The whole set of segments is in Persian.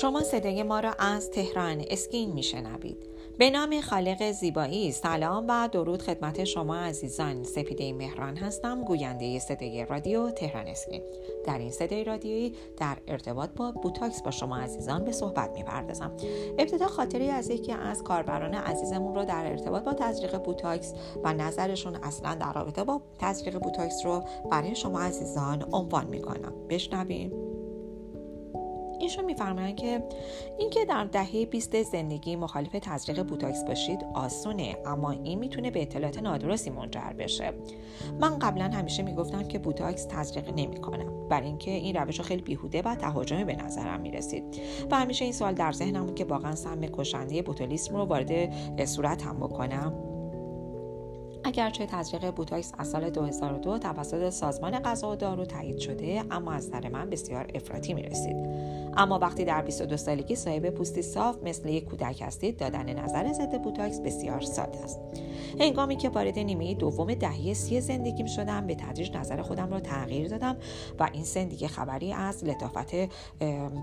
شما صدای ما را از تهران Skin میشنوید. به نام خالق زیبایی سلام و درود خدمت شما عزیزان. سپیده مهران هستم گوینده صدای رادیو تهران Skin. در این صدای رادیویی در ارتباط با بوتاکس با شما عزیزان به صحبت می‌پردازم. ابتدا خاطره‌ای از یکی از کاربران عزیزمون رو در ارتباط با تزریق بوتاکس و نظرشون اصلا در رابطه با تزریق بوتاکس رو برای شما عزیزان عنوان می‌کنم. بشنویم. ایشون میفرمایند که اینکه در دهه 20 زندگی مخالف تزریق بوتاکس باشید آسونه اما این می‌تونه به اطلاعات نادرستی منجر بشه. من قبلا همیشه می‌گفتم که بوتاکس تزریق نمی‌کنم برای اینکه این روش خیلی بیهوده و تهاجمی به نظرم می‌رسید. و همیشه این سوال در ذهنم بود که واقعا سم کشنده بوتولیسم رو وارد صورتم بکنم. اگرچه تزریق بوتاکس از سال 2002 توسط سازمان غذا و دارو تایید شده اما از نظر من بسیار افراطی می رسید اما وقتی در 22 سالگی صاحب پوستی صاف مثل یک کودک هستید دادن نظر ضد بوتاکس بسیار ساده است. هنگامی که وارد نیمه دوم دهه سی زندگیم شدم به تدریج نظر خودم را تغییر دادم در این سن دیگه خبری از لطافت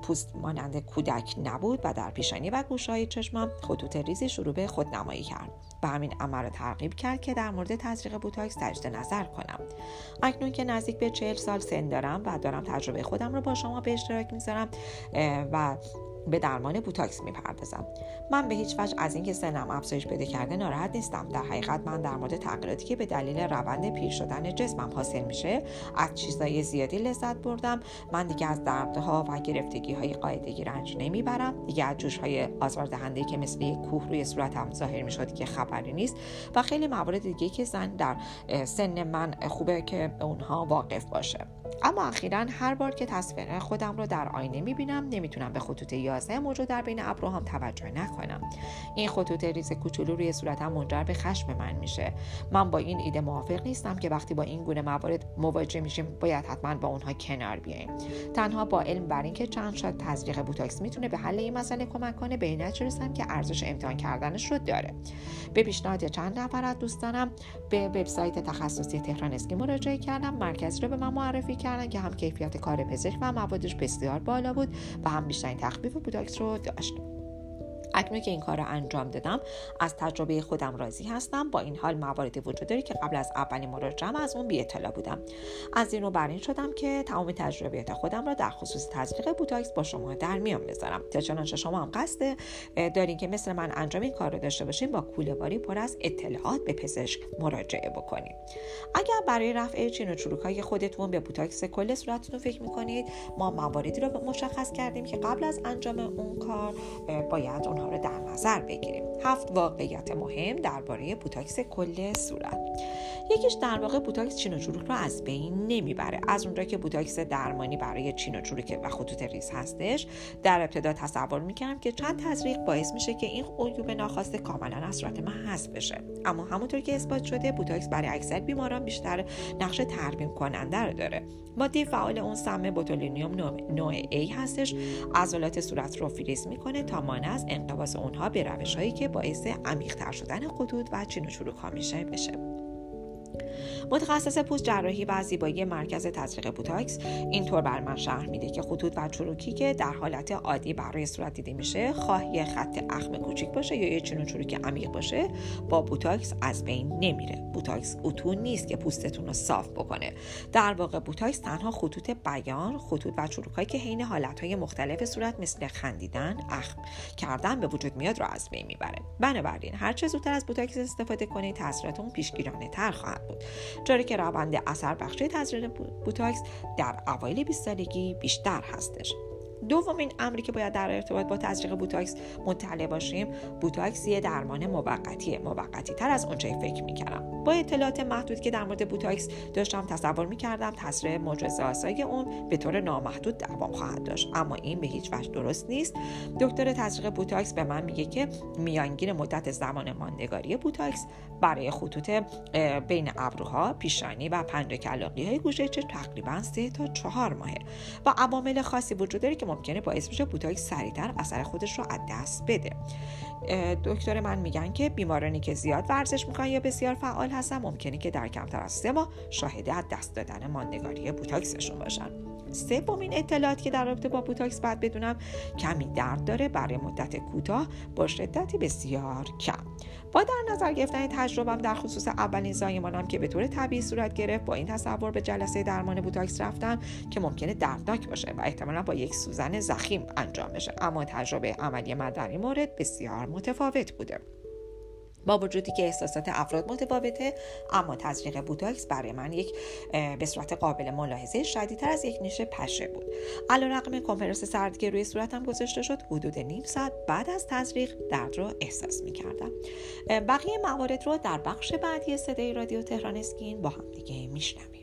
پوست مانند کودک نبود و در پیشانی و گوشهای چشمم خطوط ریزی شروع به خودنمایی کرد. و همین عامل مرا ترغیب کرد که در مورد تزریق بوتاکس تجدید نظر کنم. اکنون که نزدیک به چهل سال سن دارم و دارم تجربه خودم رو با شما به اشتراک می‌ذارم و به درمان بوتاکس می‌پردازم. من به هیچ وجه از اینکه سنم افزایش پیدا کرده ناراحت نیستم. در حقیقت من در مورد تغییراتی که به دلیل روند پیر شدن جسمم حاصل میشه از چیزهای زیادی لذت بردم. من دیگه از دردها و گرفتگی های قاعدگی رنج نمی‌برم. دیگه از جوش های آزاردهنده که مثل یک کوه روی صورتم ظاهر می‌شد که خبری نیست و خیلی موارد دیگه که زن در سن من خوبه که اونها واقف باشه. اما اخیرا هر بار که تصویر خودم رو در آینه می‌بینم نمی‌تونم به خطوط 11 موجود در بین ابروهام توجه نکنم. این خطوط ریز کوچولو روی صورتم منجر به خشم من میشه. من با این ایده موافق نیستم که وقتی با این گونه موارد مواجه میشیم باید حتما با اونها کنار بیایم تنها با علم بر اینکه چند شاد تزریق بوتاکس می‌تونه به حل این مسئله کمک کنه به این رسیدم که ارزش امتحان کردنش رو داره. به پیشنهاد چند نفر از دوستانم به وبسایت تخصصی تهران اسکی مراجعه کردم. مرکزی رو به من معرفی کردن که هم کیفیت کار پزشک و موادش بسیار بالا بود و هم بیشترین تخفیف بوداکس رو داشت. اکنون که این کار را انجام دادم از تجربه خودم راضی هستم. با این حال مواردی وجود داره که قبل از اولین مراجعه از اون بی اطلاع بودم. از این رو بر این شدم که تمام تجربیات خودم را در خصوص تزریق بوتاکس با شما در میان بذارم. تا چنانچه شما هم قصد دارین که مثل من انجام این کار رو داشته باشین با کوله پر از اطلاعات به پزشک مراجعه بکنید اگر برای رفع چین و چروک خودتون به بوتاکس کل صورتتون فکر می‌کنید ما مواردی رو مشخص کردیم که قبل از انجام اون کار باید اونها رو در نظر بگیریم. هفت واقعیت مهم درباره بوتاکس کل صورت. یکیش در واقع بوتاکس چین و چروک رو از بین نمی‌بره. از اونجا که بوتاکس درمانی برای چین و چروک و خطوط ریز هستش در ابتدا تصور می‌کردم که چند تزریق باعث میشه که این عیوب ناخواسته کاملا از صورت من حذف بشه. اما همونطور که اثبات شده بوتاکس برای اکثر بیماران بیشتر نقش ترمیم کننده رو داره. ماده فعال اون سم بوتولینیوم نوع A هستش. عضلات صورت رو فریز می‌کنه تا مانع از انقباض اونها به روش هایی که باعث عمیقتر شدن خطوط و چین و چروک میشه بشه. متخصص پوست جراحی و زیبایی مرکز تزریق بوتاکس اینطور بر من شرح میده که خطوط و چروکی که در حالت عادی برای صورت دیده میشه خواه یه خط اخم کوچیک باشه یا یه چین و چروک عمیق باشه با بوتاکس از بین نمیره. بوتاکس اتو نیست که پوستتون رو صاف بکنه. در واقع بوتاکس تنها خطوط بیان خطوط و چروکهایی که حین حالتهای مختلف صورت مثل خندیدن اخم کردن به وجود میاد رو از بین می‌بره. بنابراین هر چه زودتر از بوتاکس استفاده کنید تاثیرات پیشگیرانه تر خواهد بود. چرا که روند اثر بخشی تزریق بوتاکس در اوایل 20 سالگی بیشتر هستش. دومین امری که باید در ارتباط با تزریق بوتاکس مطلع باشیم بوتاکس یه درمان موقتیه موقتی تر از اونچه فکر می‌کردم. با اطلاعات محدود که در مورد بوتاکس داشتم تصور می‌کردم تاثیر معجزه آسای اون به طور نامحدود دوام خواهد داشت. اما این به هیچ وجه درست نیست. دکتر تزریق بوتاکس به من میگه که میانگین مدت زمان ماندگاری بوتاکس برای خطوط بین ابروها پیشانی و پنجه کلاغی های گوشه چشم تقریبا سه تا چهار ماهه و عوامل خاصی وجود داره که ممکنه باعث بشه بوتاکس سریعتر اثر خودش رو از دست بده. دکتر من میگن که بیمارانی که زیاد ورزش می‌کنن یا بسیار فعال هستن ممکنه که در کمتر از سه ماه شاهد از دست دادن ماندگاری بوتاکسشون باشن. سومین اطلاعات که در رابطه با بوتاکس باید بدونم کمی درد داره برای مدت کوتاه با شدتی بسیار کم. با در نظر گرفتن تجربم در خصوص اولین زایمانم که به طور طبیعی صورت گرفت با این تصور به جلسه درمان بوتاکس رفتم که ممکنه دردناک باشه و احتمالا با یک سوزن زخیم انجام بشه. اما تجربه عملی من در این مورد بسیار متفاوت بوده. با وجودی که احساسات افراد متفاوته اما تزریق بوتاکس برای من یک به صورت قابل ملاحظه شدیدتر از یک نیش پشه بود. علیرغم کنفرانس سرد که روی صورتم گذاشته شد حدود نیم ساعت بعد از تزریق درد رو احساس می‌کردم. بقیه موارد رو در بخش بعدی صدای رادیو تهران اسکین با هم دیگه میشنویم.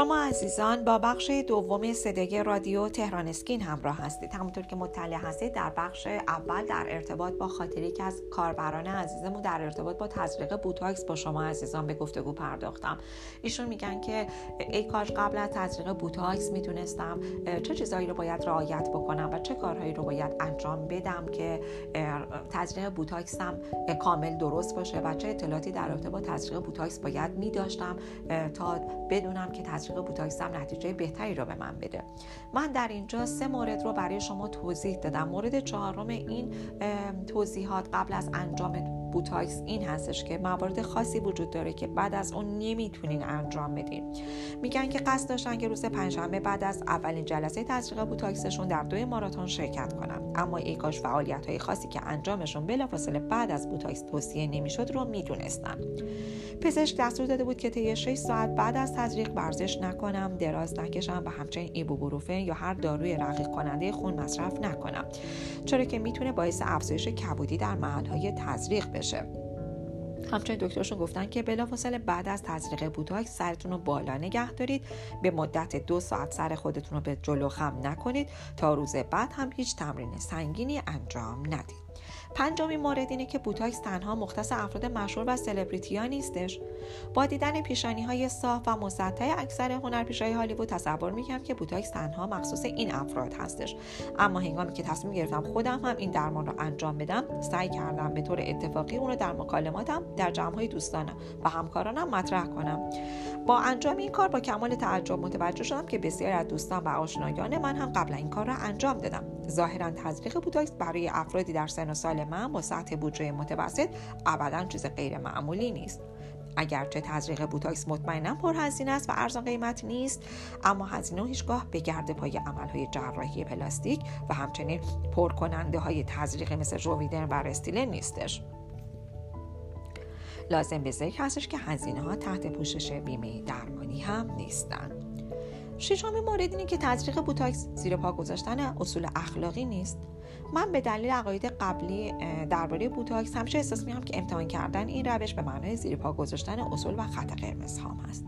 شما عزیزان با بخش دوم صدای رادیو تهران اسکین همراه هستید. همونطور که مطلع هستید در بخش اول در ارتباط با خاطری که از کاربران عزیزمون در ارتباط با تزریق بوتاکس با شما عزیزان به گفتگو پرداختم. ایشون میگن که ای کاش قبل از تزریق بوتاکس می‌دونستم چه چیزهایی رو باید رعایت بکنم و چه کارهایی رو باید انجام بدم که تزریق بوتاکسم کامل درست باشه و چه اطلاعاتی در رابطه با تزریق بوتاکس باید میداشتم تا بدونم که تزریق بوتاکسم نتیجه بهتری رو به من بده. من در اینجا سه مورد رو برای شما توضیح دادم. مورد چهارم این توضیحات قبل از انجام بوتاکس این هستش که موارد خاصی وجود داره که بعد از اون نمی‌تونین انجام بدین. میگن که قصد داشتن که روز پنجشنبه بعد از اولین جلسه تزریق بوتاکسشون در دوی ماراتون شرکت کنن. اما ای کاش فعالیت های خاصی که انجامشون بلافاصله بعد از بوتاکس توصیه نمی‌شد رو می‌دونستن. پزشک دستور داده بود که طی 6 ساعت بعد از تزریق ورزش نکنم دراز نکشم و همچنین ایبوبروفن یا هر داروی رقیق کننده خون مصرف نکنم. چرا که می‌تونه باعث افزایش کبودی در محلهای تزریق بشه همچنین دکترشون گفتن که بلافاصله بعد از تزریق بوتاکس سرتون رو بالا نگه دارید. به مدت دو ساعت سر خودتون رو به جلو خم نکنید تا روز بعد هم هیچ تمرین سنگینی انجام ندید. پنجمین مورد اینه که بوتاکس تنها مختص افراد مشهور و سلبریتی ها نیستش. با دیدن پیشانی های صاف و مسطح اکثر هنرپیشه های هالیوود تصور می‌کنم که بوتاکس تنها مخصوص این افراد هستش. اما هنگامی که تصمیم گرفتم خودم هم این درمان رو انجام بدم سعی کردم به طور اتفاقی اون رو در مکالماتم در جمع های دوستانم و همکارانم مطرح کنم. با انجام این کار با کمال تعجب متوجه شدم که بسیاری از دوستان و آشنایان من هم قبلا این کار را انجام دادن ظاهرا تزریق بوتاکس برای افرادی در سن و سال من با سطح بودجه متوسط ابدا چیز غیر معمولی نیست. اگرچه تزریق بوتاکس مطمئنا پرهزینه است و ارزان قیمت نیست اما هزینه هیچگاه به گرد پای عملهای جراحی پلاستیک و همچنین پرکننده های تزریق مثل Juvederm و Restylane نیستش. لازم به ذکر هستش که هزینه ها تحت پوشش بیمه درمانی هم نیستند ششمین مورد اینه که تزریق بوتاکس زیر پا گذاشتن اصول اخلاقی نیست. من به دلیل عقاید قبلی درباره بوتاکس همیشه احساس می‌کنم که امتحان کردن این روش به معنای زیر پا گذاشتن اصول و خط قرمز هام است.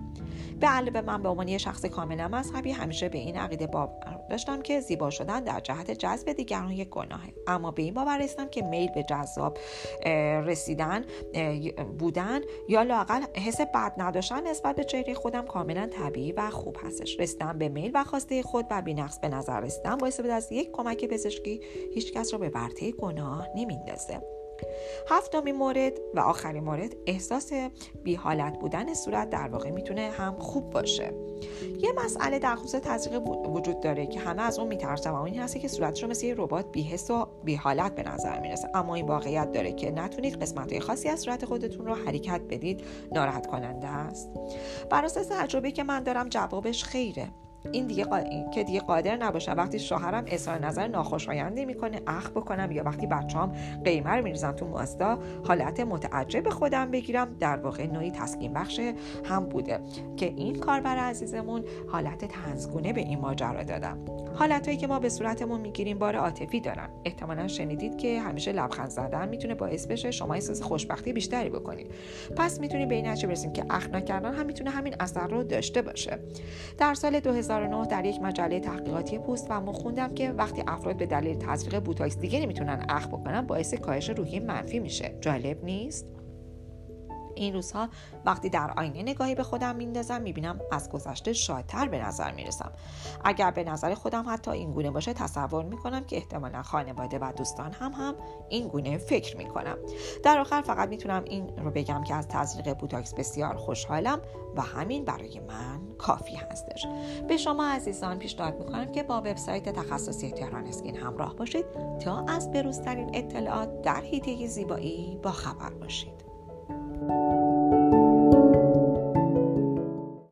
به علاوه من به عنوان یه شخص کاملا مذهبی همیشه به این عقیده باور داشتم که زیبا شدن در جهت جذب دیگران یک گناهه. اما به این باور رسیدم که میل به جذاب رسیدن بودن یا لاقل حس بد نداشتن نسبت به چهره خودم کاملا طبیعی و خوب هستش. رسیدن به میل و خواسته خود و بینقص به نظر رسیدن باعث بود از یک کمک پزشکی هیچ کس را به ورطه گناه نمیندازه هفتمین مورد و آخرین مورد احساس بیحالت بودن صورت در واقع می‌تونه هم خوب باشه. یه مسئله در خصوص تزریق وجود داره که همه از اون میترسن و این هستی که صورتش رو مثل یه ربات بیحس و بیحالت به نظر می‌رسه. اما این واقعیت داره که نتونید قسمت خاصی از صورت خودتون رو حرکت بدید. ناراحت کننده است. بر اساس تجربه که من دارم جوابش خیره. این دیگه قا... که دیگه قادر نباشم. وقتی شوهرم اظهار نظر ناخوشایندی می‌کنه اخ بکنم یا وقتی بچه‌ام قیمه رو تو مازدا حالت متعجب خودم بگیرم. در واقع نوعی تسکین بخش هم بوده که این کاربر عزیزمون حالت تنزگونه به این ماجرا دادم. حالتهایی که ما به صورتمون می‌گیریم بار عاطفی دارن. احتمالا شنیدید که همیشه لبخند زدن می‌تونه باعث بشه شما احساس خوشبختی بیشتری بکنید. پس می‌تونیم به این نتیجه برسیم که اخ نکردن هم می‌تونه همین اثر رو داشته باشه. در سال 2009 در یک مجله تحقیقاتی پوست و خوندم که وقتی افراد به دلیل تزریق بوتاکس دیگه نمی‌تونن اخ بکنن باعث کاهش روحی منفی میشه. جالب نیست؟ این روزها وقتی در آینه نگاهی به خودم میندازم می‌بینم از گذشته شادتر به نظر می‌رسم. اگر به نظر خودم حتی این گونه باشه تصور می‌کنم که احتمالا خانواده و دوستان هم هم این گونه فکر می‌کنم. در آخر فقط می‌تونم این رو بگم که از تزریق بوتاکس بسیار خوشحالم و همین برای من کافی هستش. به شما عزیزان پیشنهاد می‌کنم که با وبسایت تخصصی تهران اسکین همراه باشید تا از بروزترین اطلاعات در حیطه زیبایی با خبر باشید.